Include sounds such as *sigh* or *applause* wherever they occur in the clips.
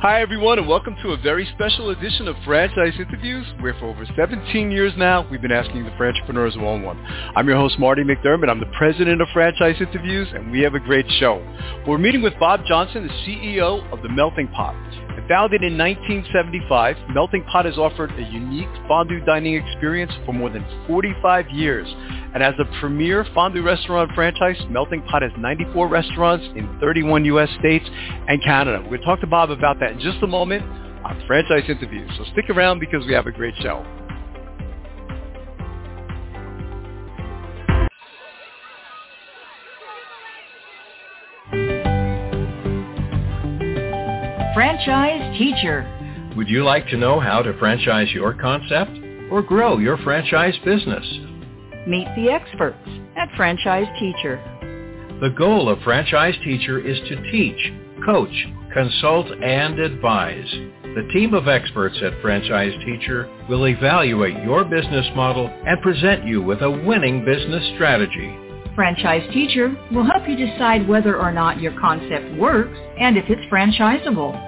Hi, everyone, and welcome to a very special edition of Franchise Interviews, where for over 17 years now, we've been asking the entrepreneurs one-on-one. I'm your host, Marty McDermott. I'm the president of Franchise Interviews, and we have a great show. We're meeting with Bob Johnston, the CEO of The Melting Pot. Founded in 1975, Melting Pot has offered a unique fondue dining experience for more than 45 years. And as a premier fondue restaurant franchise, Melting Pot has 94 restaurants in 31 U.S. states and Canada. We're going to talk to Bob about that in just a moment on Franchise Interviews. So stick around because we have a great show. Franchise Teacher. Would you like to know how to franchise your concept or grow your franchise business? Meet the experts at Franchise Teacher. The goal of Franchise Teacher is to teach, coach, consult, and advise. The team of experts at Franchise Teacher will evaluate your business model and present you with a winning business strategy. Franchise Teacher will help you decide whether or not your concept works and if it's franchisable.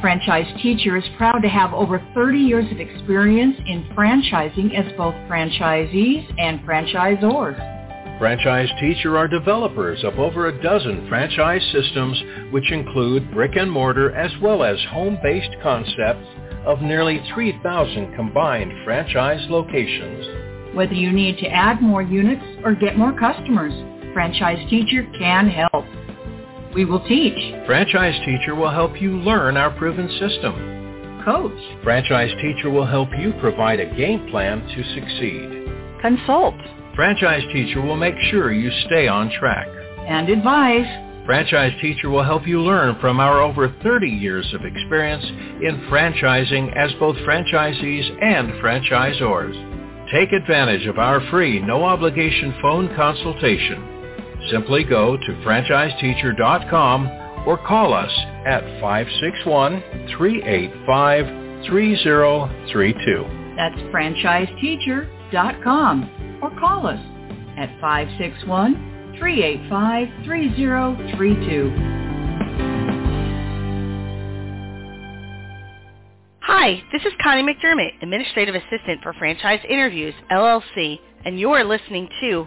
Franchise Teacher is proud to have over 30 years of experience in franchising as both franchisees and franchisors. Franchise Teacher are developers of over a dozen franchise systems which include brick and mortar as well as home-based concepts of nearly 3,000 combined franchise locations. Whether you need to add more units or get more customers, Franchise Teacher can help. We will teach. Franchise Teacher will help you learn our proven system. Coach. Franchise Teacher will help you provide a game plan to succeed. Consult. Franchise Teacher will make sure you stay on track. And advise. Franchise Teacher will help you learn from our over 30 years of experience in franchising as both franchisees and franchisors. Take advantage of our free no-obligation phone consultation. Simply go to franchiseteacher.com or call us at 561-385-3032. That's franchiseteacher.com or call us at 561-385-3032. Hi, this is Connie McDermott, Administrative Assistant for Franchise Interviews, LLC, and you're listening to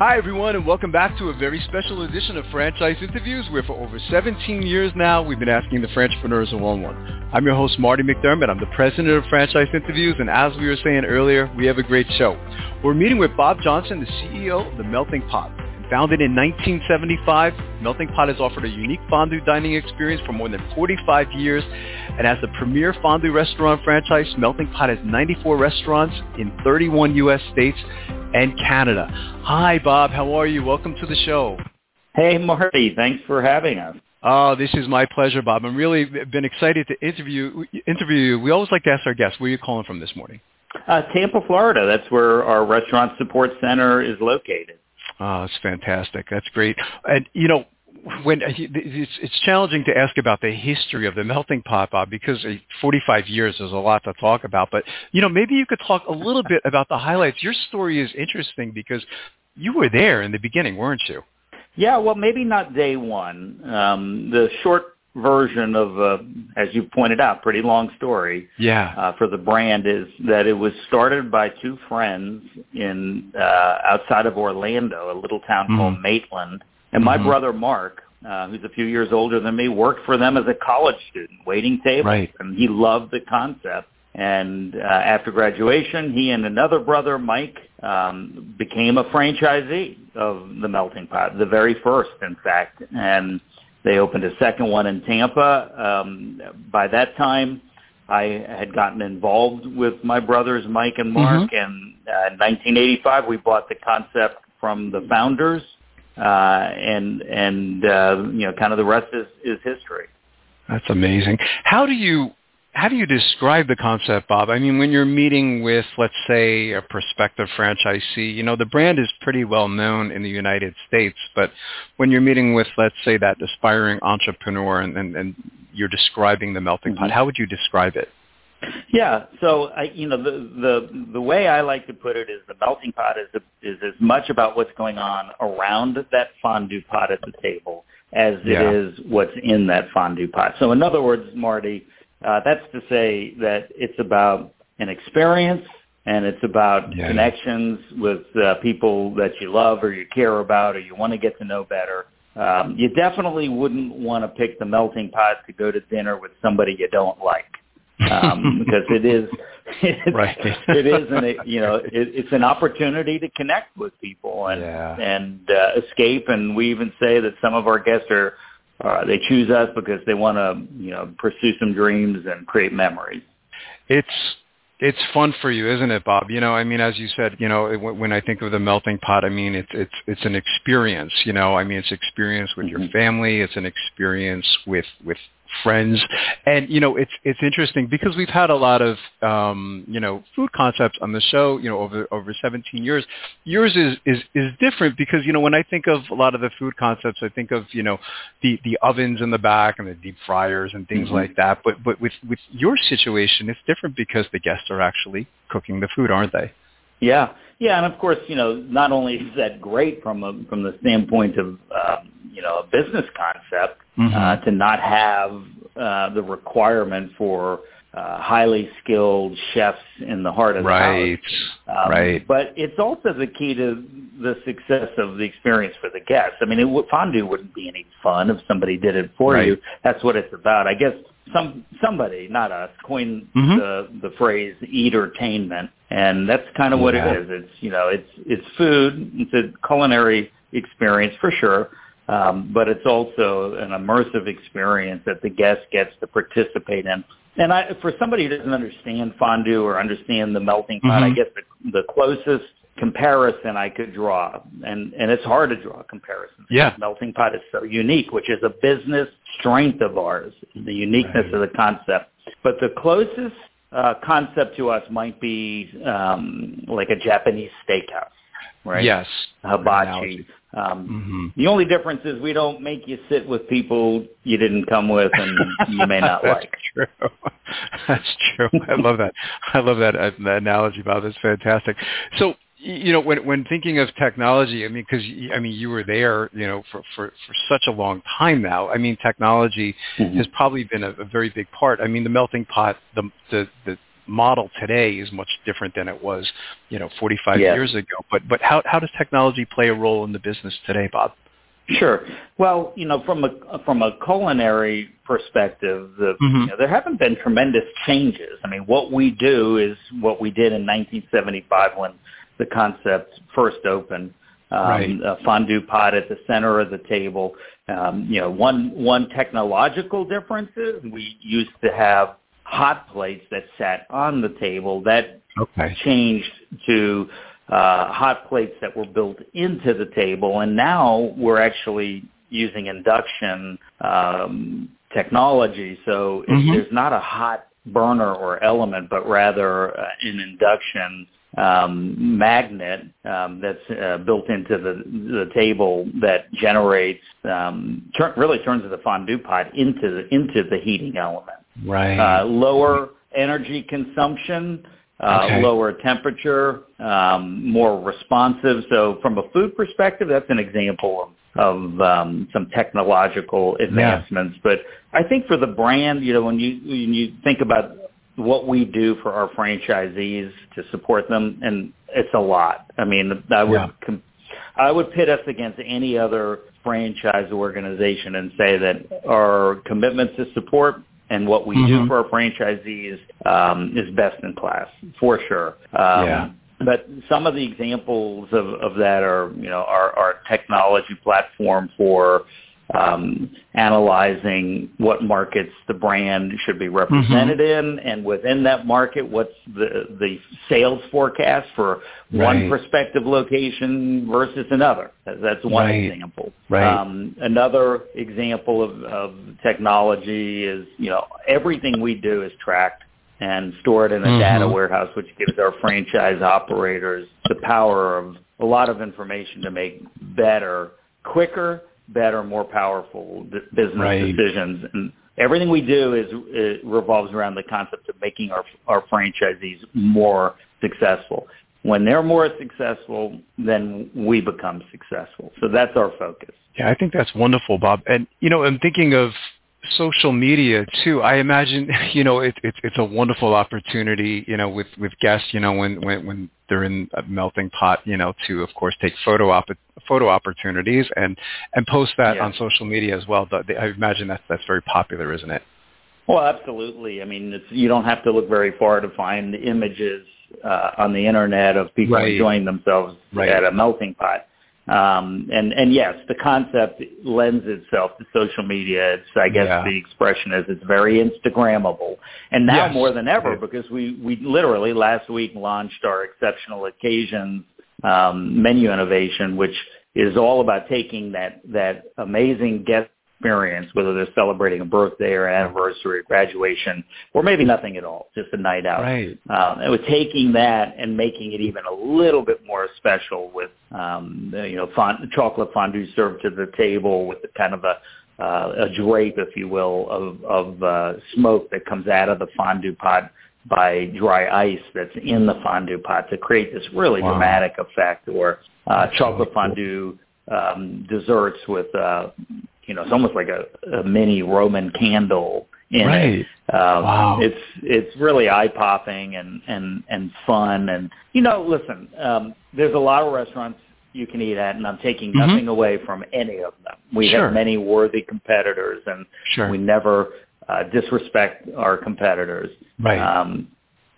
Hi, everyone, and welcome back to a very special edition of Franchise Interviews, where for over 17 years now, we've been asking the entrepreneurs one-on-one. I'm your host, Marty McDermott. I'm the president of Franchise Interviews, and as we were saying earlier, we have a great show. We're meeting with Bob Johnston, the CEO of The Melting Pot. Founded in 1975, Melting Pot has offered a unique fondue dining experience for more than 45 years. And as the premier fondue restaurant franchise, Melting Pot has 94 restaurants in 31 U.S. states and Canada. Hi, Bob. How are you? Welcome to the show. Hey, Marty. Thanks for having us. Oh, this is my pleasure, Bob. I'm really been excited to interview interview you. We always like to ask our guests, where are you calling from this morning? Uh, Tampa, Florida. That's where our restaurant support center is located. Oh, it's fantastic. That's great. And you know, when uh, it's it's challenging to ask about the history of the melting pot, Bob, because uh, 45 years is a lot to talk about. But you know, maybe you could talk a little bit about the highlights. Your story is interesting because you were there in the beginning, weren't you? Yeah, well, maybe not day one. Um, the short version of, uh, as you pointed out, pretty long story. Yeah. Uh, for the brand is that it was started by two friends in uh, outside of Orlando, a little town mm-hmm. called Maitland, and my mm-hmm. brother Mark, uh, who's a few years older than me, worked for them as a college student, waiting tables, right. and he loved the concept. And uh, after graduation, he and another brother, Mike, um, became a franchisee of the Melting Pot, the very first, in fact. And they opened a second one in Tampa. Um, by that time, I had gotten involved with my brothers, Mike and Mark, mm-hmm. and uh, in 1985 we bought the concept from the founders, uh, and and uh, you know, kind of the rest is, is history. That's amazing. How do you how do you describe the concept, Bob? I mean, when you're meeting with, let's say, a prospective franchisee, you know, the brand is pretty well known in the United States, but when you're meeting with, let's say, that aspiring entrepreneur and, and, and you're describing the melting pot, mm-hmm. how would you describe it? Yeah, so I, you know, the the the way I like to put it is the melting pot is a, is as much about what's going on around that fondue pot at the table as yeah. it is what's in that fondue pot. So, in other words, Marty, uh, that's to say that it's about an experience and it's about yeah. connections with uh, people that you love or you care about or you want to get to know better. Um, you definitely wouldn't want to pick the melting pot to go to dinner with somebody you don't like. um, *laughs* because it is it's, *laughs* right. it is an you know it, it's an opportunity to connect with people and yeah. and uh, escape and we even say that some of our guests are uh, they choose us because they want to, you know, pursue some dreams and create memories. It's it's fun for you, isn't it, Bob? You know, I mean, as you said, you know, when I think of the melting pot, I mean, it's it's it's an experience. You know, I mean, it's experience with mm-hmm. your family. It's an experience with with friends. And you know, it's it's interesting because we've had a lot of um, you know food concepts on the show. You know, over over 17 years. Yours is is is different because you know when I think of a lot of the food concepts, I think of you know the the ovens in the back and the deep fryers and things mm-hmm. like that. But but with with your situation, it's different because the guests are actually cooking the food, aren't they? Yeah, yeah, and of course, you know, not only is that great from a from the standpoint of um, you know a business concept mm-hmm. uh, to not have uh, the requirement for uh, highly skilled chefs in the heart of the right. house. Um, right. But it's also the key to the success of the experience for the guests. I mean, it, fondue wouldn't be any fun if somebody did it for right. you. That's what it's about. I guess some somebody, not us, coined mm-hmm. the the phrase "eatertainment," and that's kind of what yeah. it is. It's you know, it's it's food. It's a culinary experience for sure. Um, but it's also an immersive experience that the guest gets to participate in. And I, for somebody who doesn't understand fondue or understand the melting pot, mm-hmm. I guess the, the closest comparison I could draw, and, and it's hard to draw comparisons. Yeah. Melting pot is so unique, which is a business strength of ours, the uniqueness right. of the concept. But the closest uh, concept to us might be um, like a Japanese steakhouse, right? Yes. Hibachi. Um, mm-hmm. The only difference is we don't make you sit with people you didn't come with and you may not *laughs* That's like. True. *laughs* That's true. I love that. I love that, uh, that analogy, Bob. That's fantastic. So you know, when when thinking of technology, I mean, because I mean, you were there, you know, for for for such a long time now. I mean, technology mm-hmm. has probably been a, a very big part. I mean, the melting pot, the the the model today is much different than it was, you know, 45 yes. years ago. But but how how does technology play a role in the business today, Bob? Sure. Well, you know, from a from a culinary perspective, the, mm-hmm. you know, there haven't been tremendous changes. I mean, what we do is what we did in 1975 when the concept first opened. Um, right. A fondue pot at the center of the table. Um, you know, one one technological difference is we used to have hot plates that sat on the table. That okay. changed to uh, hot plates that were built into the table, and now we're actually using induction um, technology. So mm-hmm. there's not a hot burner or element, but rather uh, an induction um, magnet um, that's uh, built into the, the table that generates um, tur- really turns the fondue pot into the into the heating element. Right. Uh, lower energy consumption, uh, okay. lower temperature, um, more responsive. So from a food perspective, that's an example of, of um, some technological advancements. Yeah. But I think for the brand, you know, when you when you think about what we do for our franchisees to support them, and it's a lot. I mean, I would yeah. com- I would pit us against any other franchise organization and say that our commitment to support and what we mm-hmm. do for our franchisees um, is best in class for sure. Um, yeah. But some of the examples of, of that are, you know, our, our technology platform for um, analyzing what markets the brand should be represented mm-hmm. in, and within that market, what's the the sales forecast for right. one prospective location versus another. That's one right. example. Right. Um, another example of, of technology is you know everything we do is tracked and stored in a mm-hmm. data warehouse, which gives our franchise operators the power of a lot of information to make better, quicker better, more powerful business right. decisions. And everything we do is revolves around the concept of making our our franchisees more successful. When they're more successful, then we become successful. So that's our focus. Yeah, I think that's wonderful, Bob. And you know, I'm thinking of social media too. I imagine *laughs* you know it, it, it's a wonderful opportunity. You know, with with guests. You know, when when when they're in a melting pot. You know, to of course take photo op- photo opportunities and and post that yeah. on social media as well. But I imagine that's that's very popular, isn't it? Well, absolutely. I mean, it's, you don't have to look very far to find the images uh, on the internet of people right. enjoying themselves right. at a melting pot. Um, and, and yes, the concept lends itself to social media. It's, I guess yeah. the expression is it's very Instagrammable. And now yes. more than ever, because we, we literally last week launched our exceptional occasions um, menu innovation, which is all about taking that, that amazing guest experience, whether they're celebrating a birthday or an anniversary or graduation, or maybe nothing at all, just a night out. Right. Um, and with taking that and making it even a little bit more special with, um, you know, fond- chocolate fondue served to the table with the kind of a uh, a drape, if you will, of, of uh, smoke that comes out of the fondue pot by dry ice that's in the fondue pot to create this really wow. dramatic effect, or uh, chocolate fondue um, desserts with uh, you know, it's almost like a, a mini Roman candle in right. it. Um, wow. It's it's really eye popping and and and fun and you know, listen, um, there's a lot of restaurants you can eat at, and I'm taking mm-hmm. nothing away from any of them. We sure. have many worthy competitors, and sure. we never uh, disrespect our competitors. Right. Um,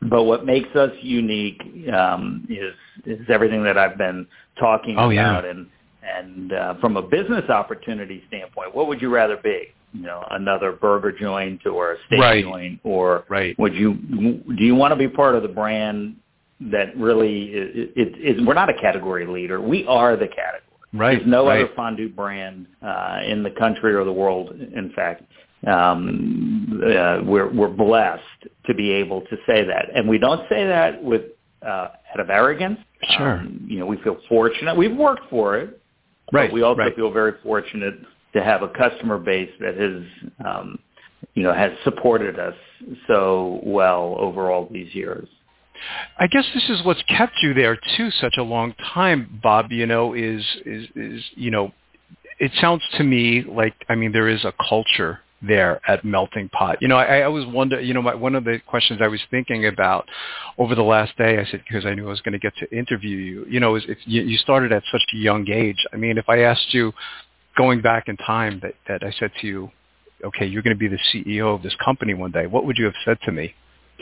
but what makes us unique um, is is everything that I've been talking oh, about, yeah. and and uh, from a business opportunity standpoint, what would you rather be? You know, another burger joint or a steak right. joint, or right. would you do you want to be part of the brand that really is, it, it, we're not a category leader. We are the category. Right. There's no right. other fondue brand uh, in the country or the world. In fact, um, uh, we're we're blessed to be able to say that, and we don't say that with uh, out of arrogance. Sure. Um, you know, we feel fortunate. We've worked for it. Right. But we also right. feel very fortunate to have a customer base that has, um, you know, has supported us so well over all these years. I guess this is what's kept you there too such a long time, Bob. You know, is is is you know, it sounds to me like I mean there is a culture there at Melting Pot. You know, I, I always wonder, you know, my, one of the questions I was thinking about over the last day, I said, because I knew I was going to get to interview you, you know, is if you, you started at such a young age. I mean, if I asked you going back in time that, that I said to you, okay, you're going to be the CEO of this company one day, what would you have said to me?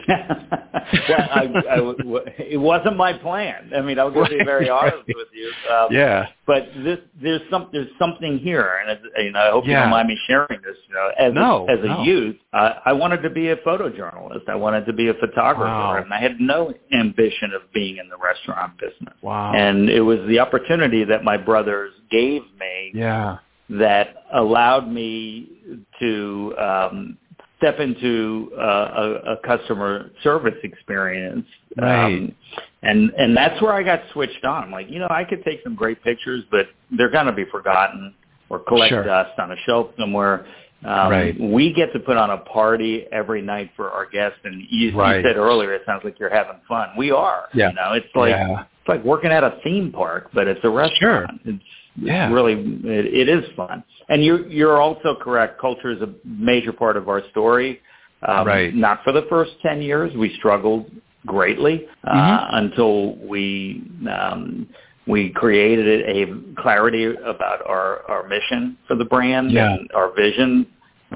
*laughs* well, I, I, it wasn't my plan. I mean, I'll just be very honest with you. Um, yeah. But this, there's some, there's something here, and, and I hope yeah. you don't mind me sharing this. You know, as no, a, as a youth, uh, I wanted to be a photojournalist. I wanted to be a photographer, wow. and I had no ambition of being in the restaurant business. Wow. And it was the opportunity that my brothers gave me. Yeah. That allowed me to um, step into uh, a, a customer service experience. Right. Um, and and that's where I got switched on. I'm like, you know, I could take some great pictures, but they're going to be forgotten or collect Sure. dust on a shelf somewhere. Um, Right. We get to put on a party every night for our guests, and you, Right. you said earlier, it sounds like you're having fun. We are. Yeah. You know, it's like Yeah. it's like working at a theme park, but it's a restaurant. It's, it's Yeah. really it, it is fun. And you're you're also correct. Culture is a major part of our story. Um, Right. Not for the first ten years. We struggled greatly uh, Mhm. until we um, we created a clarity about our our mission for the brand Yeah. and our vision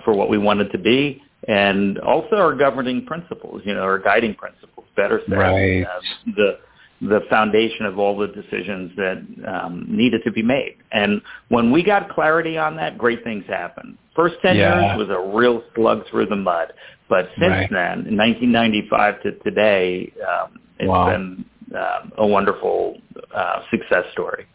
for what we wanted to be. and also our governing principles, you know, our guiding principles, better said, right. uh, the the foundation of all the decisions that um, needed to be made. And when we got clarity on that, great things happened. First 10 yeah. years was a real slug through the mud. But since right. then, in 1995 to today, um, it's wow. been uh, a wonderful uh, success story.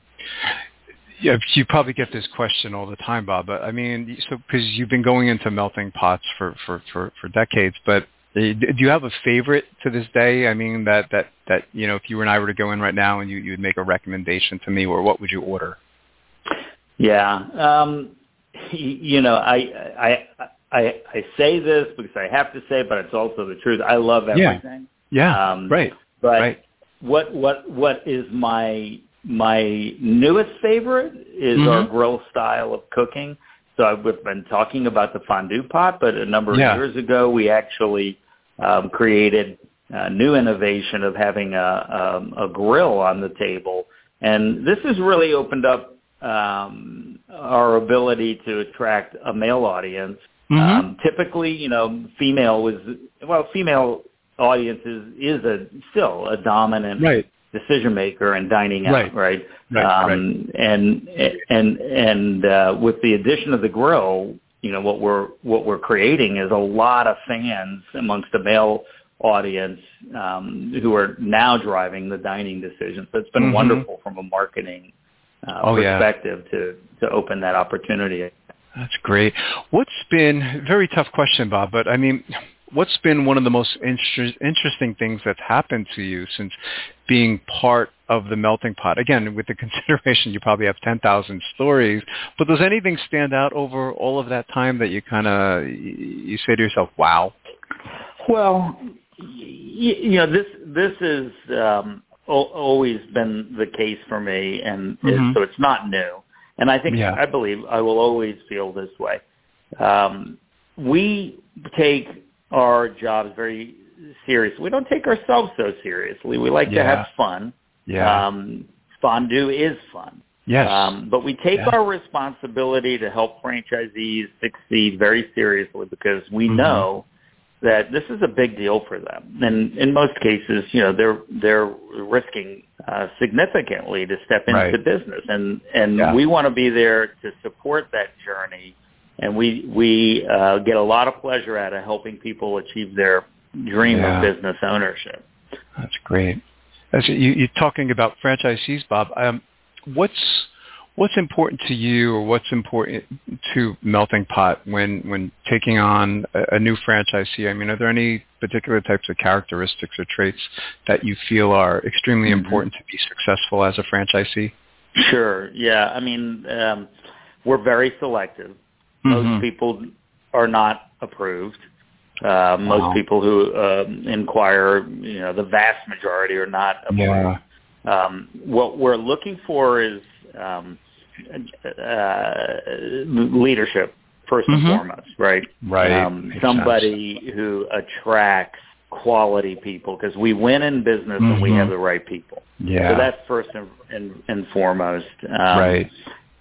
Yeah, you probably get this question all the time, Bob. But I mean, so because you've been going into melting pots for for for, for decades, but do you have a favorite to this day? I mean, that that that you know, if you and I were to go in right now and you you would make a recommendation to me, or what would you order? Yeah, um, you know, I I I I say this because I have to say, but it's also the truth. I love everything. Yeah. yeah um, right. But right. what what what is my my newest favorite is mm-hmm. our grill style of cooking. So I've been talking about the fondue pot, but a number of yeah. years ago we actually um, created a new innovation of having a, um, a grill on the table, and this has really opened up um, our ability to attract a male audience. Mm-hmm. Um, typically, you know, female was well, female audience is is a still a dominant right decision maker and dining out, right? Right. right, um, right. And and and uh, with the addition of the grill, you know what we're what we're creating is a lot of fans amongst the male audience um, who are now driving the dining decisions. So it's been mm-hmm. wonderful from a marketing uh, oh, perspective yeah. to to open that opportunity. That's great. What's been very tough question, Bob, but I mean what's been one of the most inter- interesting things that's happened to you since being part of the melting pot? Again, with the *laughs* consideration you probably have 10,000 stories, but does anything stand out over all of that time that you kind of, you say to yourself, wow? Well, you know, this, this is, um, always been the case for me and mm-hmm. it, so it's not new. And I think, yeah. I believe I will always feel this way. Um, we take our jobs very seriously. We don't take ourselves so seriously. We like yeah. to have fun. Yeah. Um, fondue is fun. Yes. Um, but we take yeah. our responsibility to help franchisees succeed very seriously because we mm-hmm. know that this is a big deal for them. And in most cases, you know, they're they're risking uh, significantly to step into right. business, and and yeah. we want to be there to support that journey and we we uh, get a lot of pleasure out of helping people achieve their dream yeah. of business ownership. That's great. As you, you're talking about franchisees, Bob. Um, what's what's important to you, or what's important to Melting Pot when when taking on a, a new franchisee? I mean, are there any particular types of characteristics or traits that you feel are extremely mm-hmm. important to be successful as a franchisee? Sure. Yeah. I mean, um, we're very selective. Most mm-hmm. people are not approved. Uh, most wow. people who um, inquire, you know, the vast majority are not approved. Yeah. Um, what we're looking for is um, uh, leadership first and mm-hmm. foremost, right? Right. Um, somebody sense. who attracts quality people because we win in business mm-hmm. when we have the right people. Yeah. So that's first and, and, and foremost. Um, right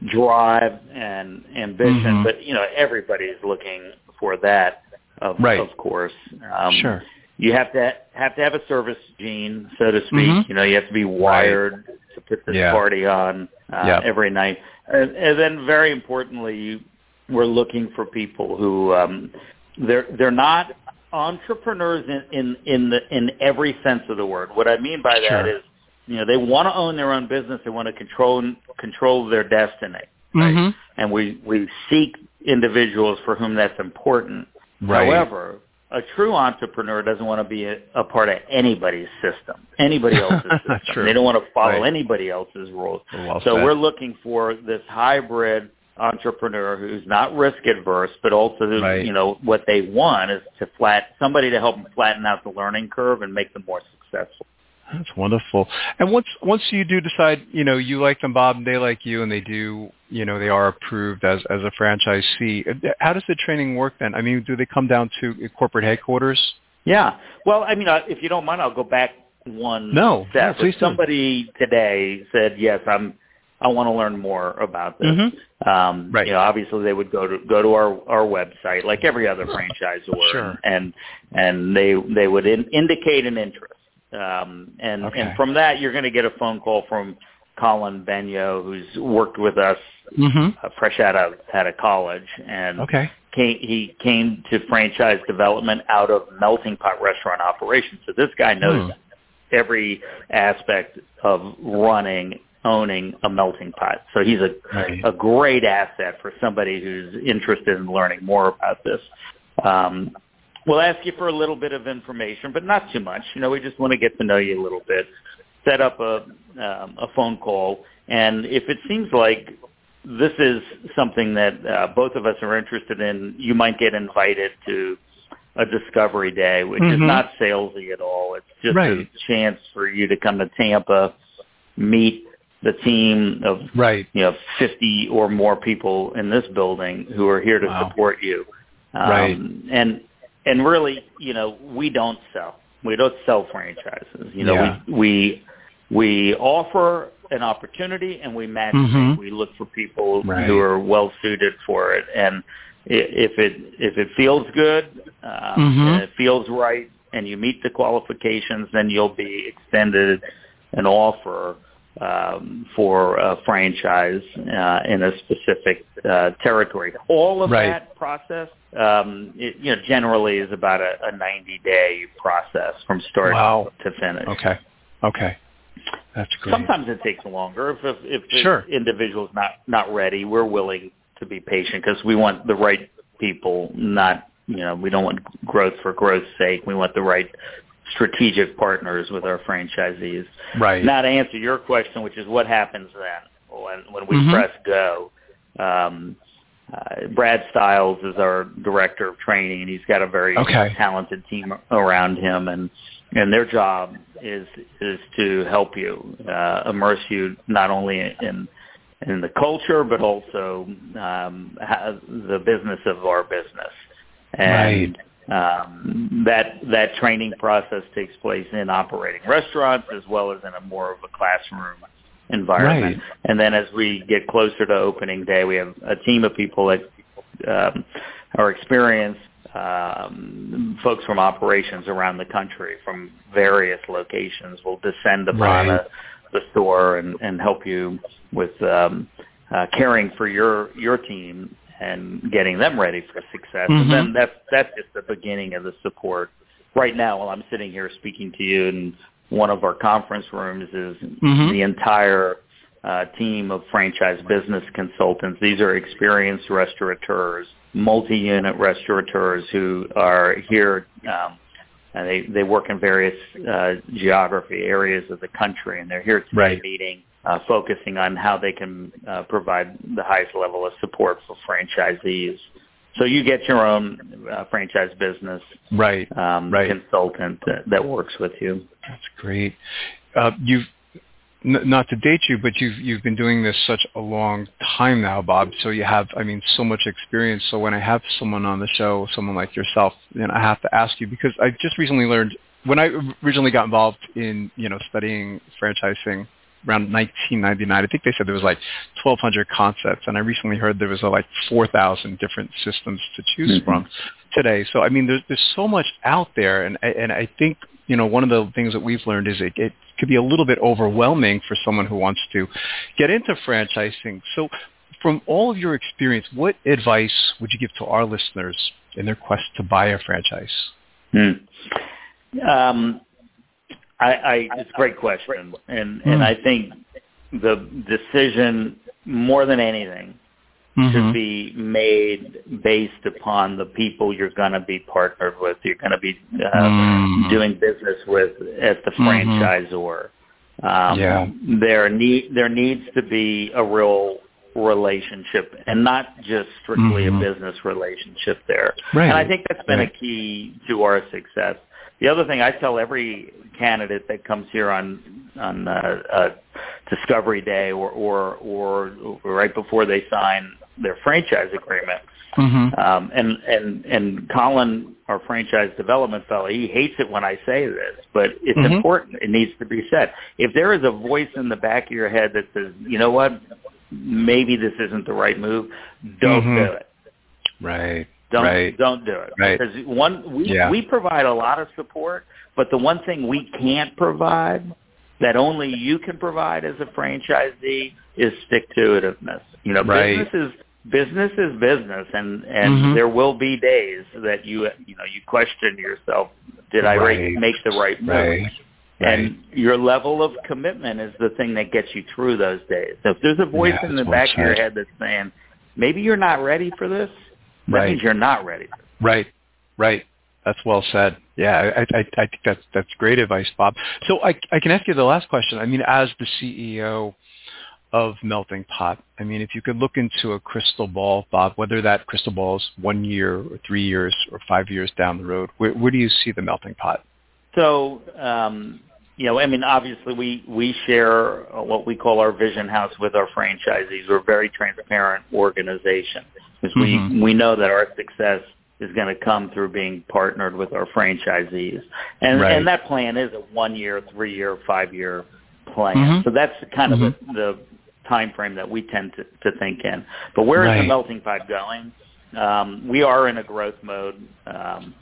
drive and ambition, mm-hmm. but you know everybody's looking for that, of, right. of course. Um, sure. You have to have to have a service gene, so to speak. Mm-hmm. You know, you have to be wired right. to put this yeah. party on uh, yep. every night, and, and then very importantly, you, we're looking for people who um, they're they're not entrepreneurs in, in in the in every sense of the word. What I mean by that sure. is you know, they want to own their own business. They want to control control their destiny. Right? Mm-hmm. And we we seek individuals for whom that's important. Right. However, a true entrepreneur doesn't want to be a, a part of anybody's system, anybody *laughs* else's system. They don't want to follow right. anybody else's rules. Well so said. we're looking for this hybrid entrepreneur who's not risk adverse, but also who, right. you know what they want is to flat somebody to help them flatten out the learning curve and make them more successful. That's wonderful. And once once you do decide, you know, you like them, Bob, and they like you, and they do, you know, they are approved as as a franchisee. How does the training work then? I mean, do they come down to corporate headquarters? Yeah. Well, I mean, if you don't mind, I'll go back one no, step. No, please if somebody today said, "Yes, I'm I want to learn more about this. Mm-hmm. Um, right. You know, obviously they would go to go to our our website like every other *laughs* franchisor, sure. and and they they would in, indicate an interest. Um, and okay. and from that, you're going to get a phone call from Colin Benyo, who's worked with us mm-hmm. uh, fresh out of out of college, and okay. came, he came to franchise development out of melting pot restaurant operations. So this guy knows Hmm. every aspect of running, owning a melting pot. So he's a Right. a great asset for somebody who's interested in learning more about this. Um, we'll ask you for a little bit of information, but not too much. You know, we just want to get to know you a little bit. Set up a um, a phone call, and if it seems like this is something that uh, both of us are interested in, you might get invited to a discovery day, which is Mhm. not salesy at all. It's just Right. a chance for you to come to Tampa, meet the team of Right. you know 50 or more people in this building who are here to Wow. support you. Um, Right. And and really, you know, we don't sell. We don't sell franchises. You know, Yeah. we we we offer an opportunity and we match Mhm. We look for people Right. who are well suited for it. And if it if it feels good, um, Mhm. and it feels right, and you meet the qualifications, then you'll be extended an offer um, for a franchise uh, in a specific uh, territory. All of Right. that process, um, it, you know, generally is about a, a 90-day process from start Wow. to finish. Okay. Okay. That's great. Sometimes it takes longer if if, if the Sure. individual's not not ready. We're willing to be patient because we want the right people, not you know we don't want growth for growth's sake. We want the right strategic partners with our franchisees. right. Now to answer your question, which is what happens then when when we Mhm. press go. Um, uh, Brad Stiles is our director of training, and he's got a very Okay. talented team around him, and and their job is is to help you uh, immerse you not only in in the culture but also um, the business of our business. And um, that that training process takes place in operating restaurants as well as in a more of a classroom environment. Right. And then as we get closer to opening day, we have a team of people that um, are experienced, um, folks from operations around the country from various locations will descend upon Right. a, the store and, and help you with um, uh, caring for your your team and getting them ready for success. Mhm. And then that's that's just the beginning of the support. Right now, while I'm sitting here speaking to you, in one of our conference rooms is Mhm. the entire uh, team of franchise business consultants. These are experienced restaurateurs, multi-unit restaurateurs who are here. Um, and they, they work in various uh, geography areas of the country, and they're here today Right. meeting, uh, focusing on how they can uh, provide the highest level of support for franchisees. So you get your own uh, franchise business Right. um, Right. consultant that, that works with you. That's great. Uh, you've n- not to date you, but you've you've been doing this such a long time now, Bob. So you have, I mean, so much experience. So when I have someone on the show, someone like yourself, then I have to ask you because I just recently learned when I originally got involved in you know studying franchising around 1999. I think they said there was like 1,200 concepts, and I recently heard there was uh, like 4,000 different systems to choose Mhm. from today. So I mean, there's there's so much out there, and I- and I think you know one of the things that we've learned is it, it could be a little bit overwhelming for someone who wants to get into franchising. So, from all of your experience, what advice would you give to our listeners in their quest to buy a franchise? Hmm. Um, I, I, it's a great question, and and Hmm. I think the decision more than anything Mm-hmm. should be made based upon the people you're going to be partnered with. You're going to be uh, Mm. doing business with at the Mhm. franchisor. Um, Yeah. There need there needs to be a real relationship and not just strictly a business relationship there. Right. And I think that's been Right. a key to our success. The other thing I tell every candidate that comes here on on uh, uh, Discovery Day or, or or right before they sign their franchise agreement. Mm-hmm. Um, and and and Colin, our franchise development fellow, he hates it when I say this, but it's Mhm. important. It needs to be said. If there is a voice in the back of your head that says, you know what, maybe this isn't the right move, don't Mhm. do it. Right. Don't Right. don't do it. Right. Because one we Yeah. we provide a lot of support, but the one thing we can't provide that only you can provide as a franchisee is stick to itiveness. You know, Right. business is business is business and and Mhm. there will be days that you you know you question yourself, did I Right. make the right move? Right. And your level of commitment is the thing that gets you through those days. So if there's a voice Yeah, in the back of your head that's saying, maybe you're not ready for this, that Right. means you're not ready. Right, right. That's well said. Yeah, I, I, I think that's that's great advice, Bob. So I, I can ask you the last question. I mean, as the CEO of Melting Pot, I mean, if you could look into a crystal ball, Bob, whether that crystal ball is one year or three years or five years down the road, where, where do you see the Melting Pot? So, um, you know, I mean, obviously we, we share what we call our vision house with our franchisees. We're a very transparent organization because Mhm. we, we know that our success is going to come through being partnered with our franchisees. And, Right. and that plan is a one year, three year, five year plan. Mhm. So that's kind of Mhm. the, the time frame that we tend to, to think in. But where is Right. the melting pot going? Um, we are in a growth mode. Um,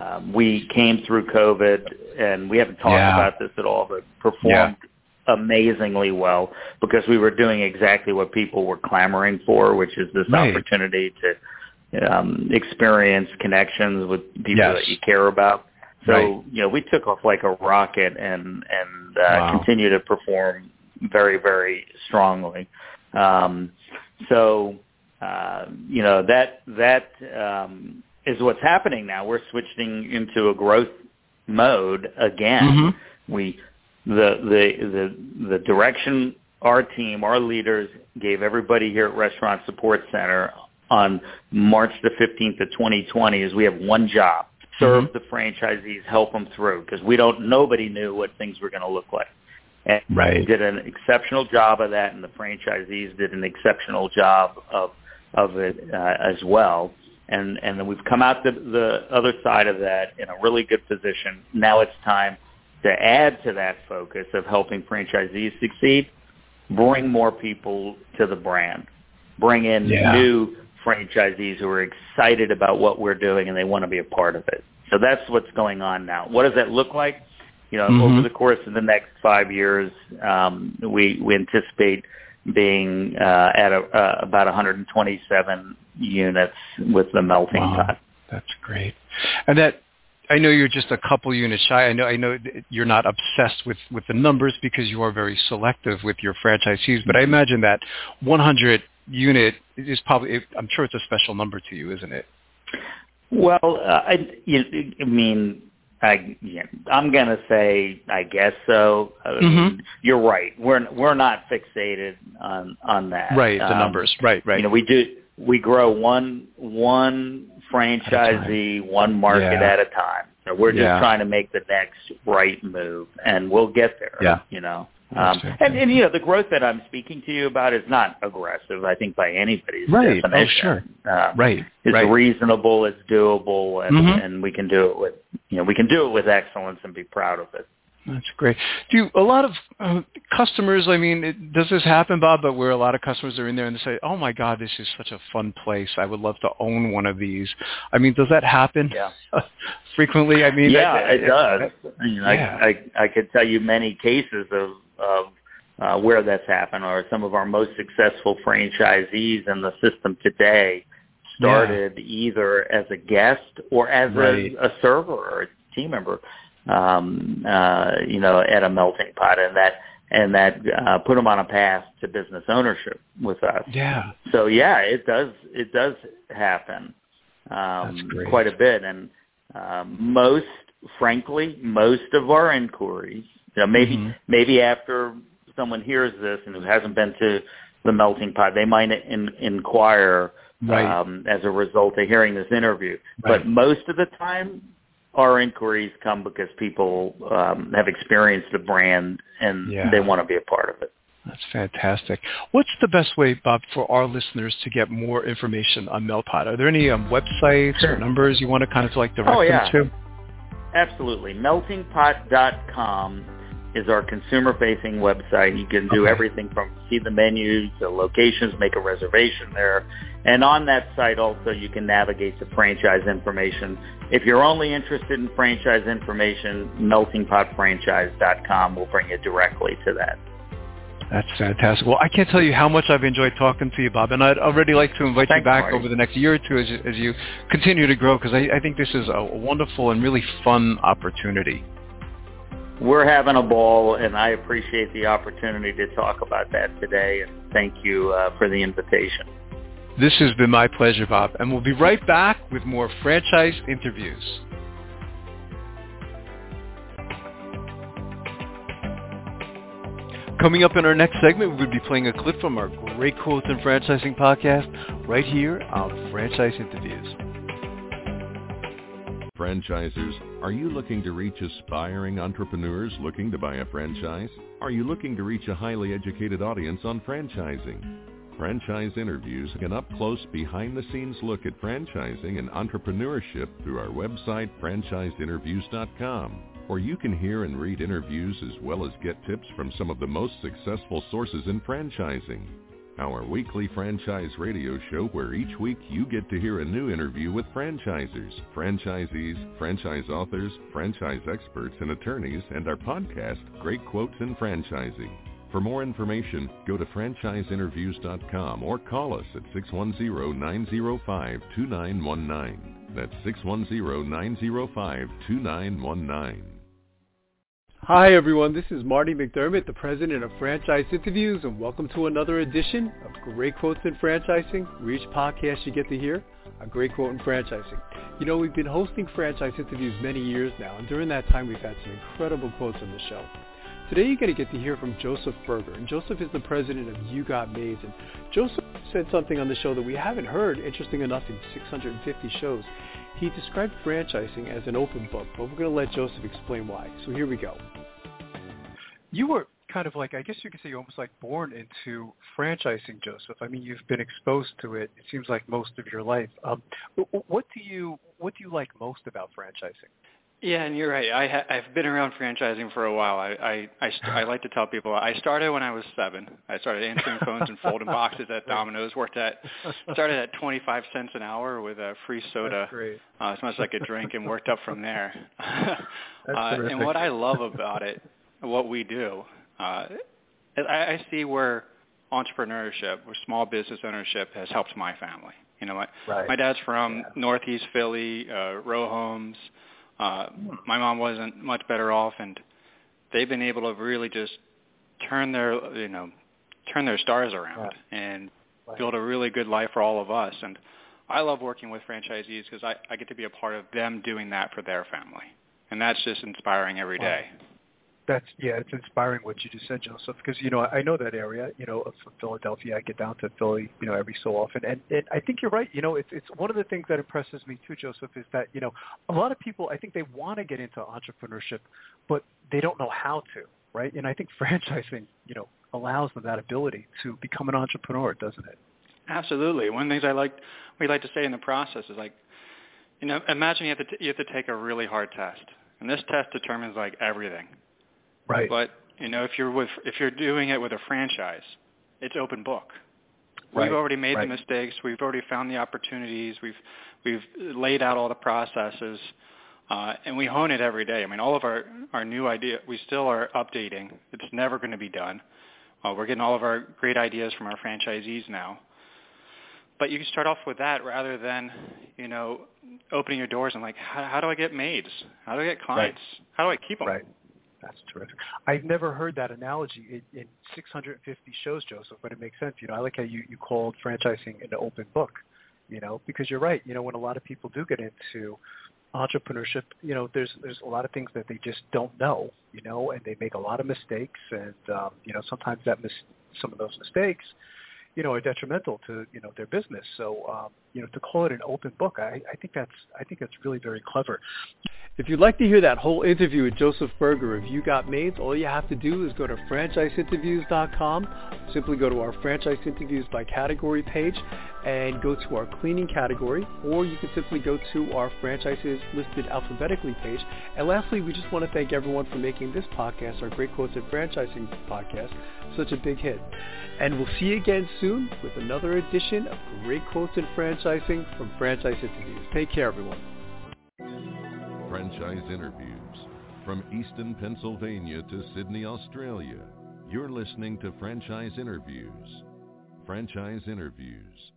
um, we came through COVID, and we haven't talked Yeah. about this at all, but performed amazingly well because we were doing exactly what people were clamoring for, which is this Right. opportunity to um, experience connections with people Yes. that you care about. So Right. you know, we took off like a rocket and and uh, Wow. continue to perform very very strongly. Um, so uh, you know that that um, is what's happening now. We're switching into a growth mode again. Mhm. We the the the the direction our team, our leaders gave everybody here at Restaurant Support Center on March the 15th of 2020 is we have one job. Serve Mhm. the franchisees, help them through because we don't nobody knew what things were going to look like. And Right. did an exceptional job of that and the franchisees did an exceptional job of of it uh, as well. And and then we've come out the the other side of that in a really good position. Now it's time to add to that focus of helping franchisees succeed, bring more people to the brand, bring in Yeah. new franchisees who are excited about what we're doing and they want to be a part of it. So that's what's going on now. What does that look like? You know, Mhm. over the course of the next five years, um, we we anticipate being uh, at a, uh, about 127 units with the melting Wow. pot. That's great. And that I know you're just a couple units shy. I know I know you're not obsessed with with the numbers because you are very selective with your franchisees, but I imagine that 100 unit is probably I'm sure it's a special number to you, isn't it? Well, uh, I, you, I mean, I, yeah, I'm gonna say, I guess so. I mean, you're right. We're we're not fixated on on that. Right, the Um, numbers. Right, right. You know, we do we grow one one franchisee, one market Yeah. at a time. So we're just Yeah. trying to make the next right move, and we'll get there. Yeah. You know. Um, and, and you know the growth that I'm speaking to you about is not aggressive. I think by anybody's Right. Oh, sure. Um, right, it's right. reasonable, it's doable, and, Mhm. and we can do it with you know we can do it with excellence and be proud of it. That's great. Do a lot of uh, customers? I mean, it, does this happen, Bob? But where a lot of customers are in there and they say, "Oh my God, this is such a fun place. I would love to own one of these." I mean, does that happen Yeah. *laughs* frequently? I mean, yeah, I- it does. I, mean, Yeah. I, I I could tell you many cases of of uh, where that's happened, or some of our most successful franchisees in the system today started either as a guest or as Right. a, a server or a team member, um, uh, you know, at a melting pot, and that and that uh, put them on a path to business ownership with us. Yeah. So yeah, it does it does happen um, quite a bit, and um, most, frankly, most of our inquiries, you know, maybe Mhm. maybe after someone hears this and who hasn't been to the melting pot, they might in, inquire Right. um, as a result of hearing this interview. Right. But most of the time, our inquiries come because people um, have experienced the brand and Yeah. they want to be a part of it. That's fantastic. What's the best way, Bob, for our listeners to get more information on Meltpot? Are there any um, websites sure. or numbers you want to kind of like direct oh, yeah. them to? Absolutely. Meltingpot.com is our consumer-facing website. You can do okay. everything from see the menus, the locations, make a reservation there. And on that site also you can navigate to franchise information. If you're only interested in franchise information, meltingpotfranchise.com will bring you directly to that. That's fantastic. Well, I can't tell you how much I've enjoyed talking to you, Bob, and I'd already like to invite Thanks, you back Marty. over the next year or two as you, as you continue to grow, because I, I think this is a wonderful and really fun opportunity. We're having a ball, and I appreciate the opportunity to talk about that today, and thank you uh, for the invitation. This has been my pleasure, Bob, and we'll be right back with more franchise interviews. Coming up in our next segment, we'll be playing a clip from our Great Quotes in Franchising podcast right here on Franchise Interviews. Franchisers, are you looking to reach aspiring entrepreneurs looking to buy a franchise? Are you looking to reach a highly educated audience on franchising? Franchise Interviews, an up-close, behind-the-scenes look at franchising and entrepreneurship through our website, franchiseinterviews.com or you can hear and read interviews as well as get tips from some of the most successful sources in franchising. Our weekly franchise radio show where each week you get to hear a new interview with franchisers, franchisees, franchise authors, franchise experts and attorneys, and our podcast, Great Quotes in Franchising. For more information, go to franchiseinterviews.com or call us at 610-905-2919. That's 610-905-2919. Hi everyone, this is Marty McDermott, the president of Franchise Interviews, and welcome to another edition of Great Quotes in Franchising, where each podcast you get to hear a great quote in franchising. You know, we've been hosting franchise interviews many years now, and during that time we've had some incredible quotes on the show. Today you're going to get to hear from Joseph Berger, and Joseph is the president of You Got Maids, and Joseph said something on the show that we haven't heard, interesting enough, in 650 shows. He described franchising as an open book, but we're going to let Joseph explain why. So here we go. You were kind of like, I guess you could say you're almost like born into franchising, Joseph. I mean, you've been exposed to it. It seems like most of your life. Um, what do you what do you like most about franchising? Yeah, and you're right. I ha- I've been around franchising for a while. I I I, st- I like to tell people I started when I was seven. I started answering phones and folding boxes at Domino's. Worked at started at 25 cents an hour with a free soda, uh, as much as I could drink, and worked up from there. *laughs* uh, and what I love about it, what we do, uh, I, I see where entrepreneurship, where small business ownership has helped my family. You know, my right. my dad's from yeah. Northeast Philly, uh, row homes. Uh, my mom wasn't much better off, and they've been able to really just turn their, you know, turn their stars around right. and right. build a really good life for all of us. And I love working with franchisees because I, I get to be a part of them doing that for their family, and that's just inspiring every day. That's yeah, it's inspiring what you just said, Joseph. Because you know I know that area, you know, of Philadelphia. I get down to Philly, you know, every so often, and, and I think you're right. You know, it's it's one of the things that impresses me too, Joseph, is that you know a lot of people I think they want to get into entrepreneurship, but they don't know how to, right? And I think *laughs* franchising, you know, allows them that ability to become an entrepreneur, doesn't it? Absolutely. One of the things I like we like to say in the process is like, you know, imagine you have to t- you have to take a really hard test, and this test determines like everything Right. But you know, if you're with if you're doing it with a franchise, it's open book. Right. We've already made right. the mistakes. We've already found the opportunities. We've we've laid out all the processes, uh, and we hone it every day. I mean, all of our our new idea we still are updating. It's never going to be done. Uh, we're getting all of our great ideas from our franchisees now. But you can start off with that rather than, you know, opening your doors and like, how, how do I get maids? How do I get clients? Right. How do I keep them? Right. That's terrific. I've never heard that analogy in, in 650 shows, Joseph, but it makes sense. You know, I like how you, you called franchising an open book, you know, because you're right. You know, when a lot of people do get into entrepreneurship, you know, there's there's a lot of things that they just don't know, you know, and they make a lot of mistakes, and um, you know, sometimes that mis- some of those mistakes, you know, are detrimental to you know their business. So, um, you know, to call it an open book, I, I think that's I think that's really very clever. If you'd like to hear that whole interview with Joseph Berger of You Got Maids, all you have to do is go to franchiseinterviews.com. Simply go to our franchise interviews by category page and go to our cleaning category, or you can simply go to our franchises listed alphabetically page. And lastly, we just want to thank everyone for making this podcast, our Great Quotes in Franchising podcast, such a big hit. And we'll see you again soon with another edition of Great Quotes in Franchising from Franchise Interviews. Take care, everyone. Franchise Interviews. From Easton, Pennsylvania to Sydney, Australia, you're listening to Franchise Interviews. Franchise Interviews.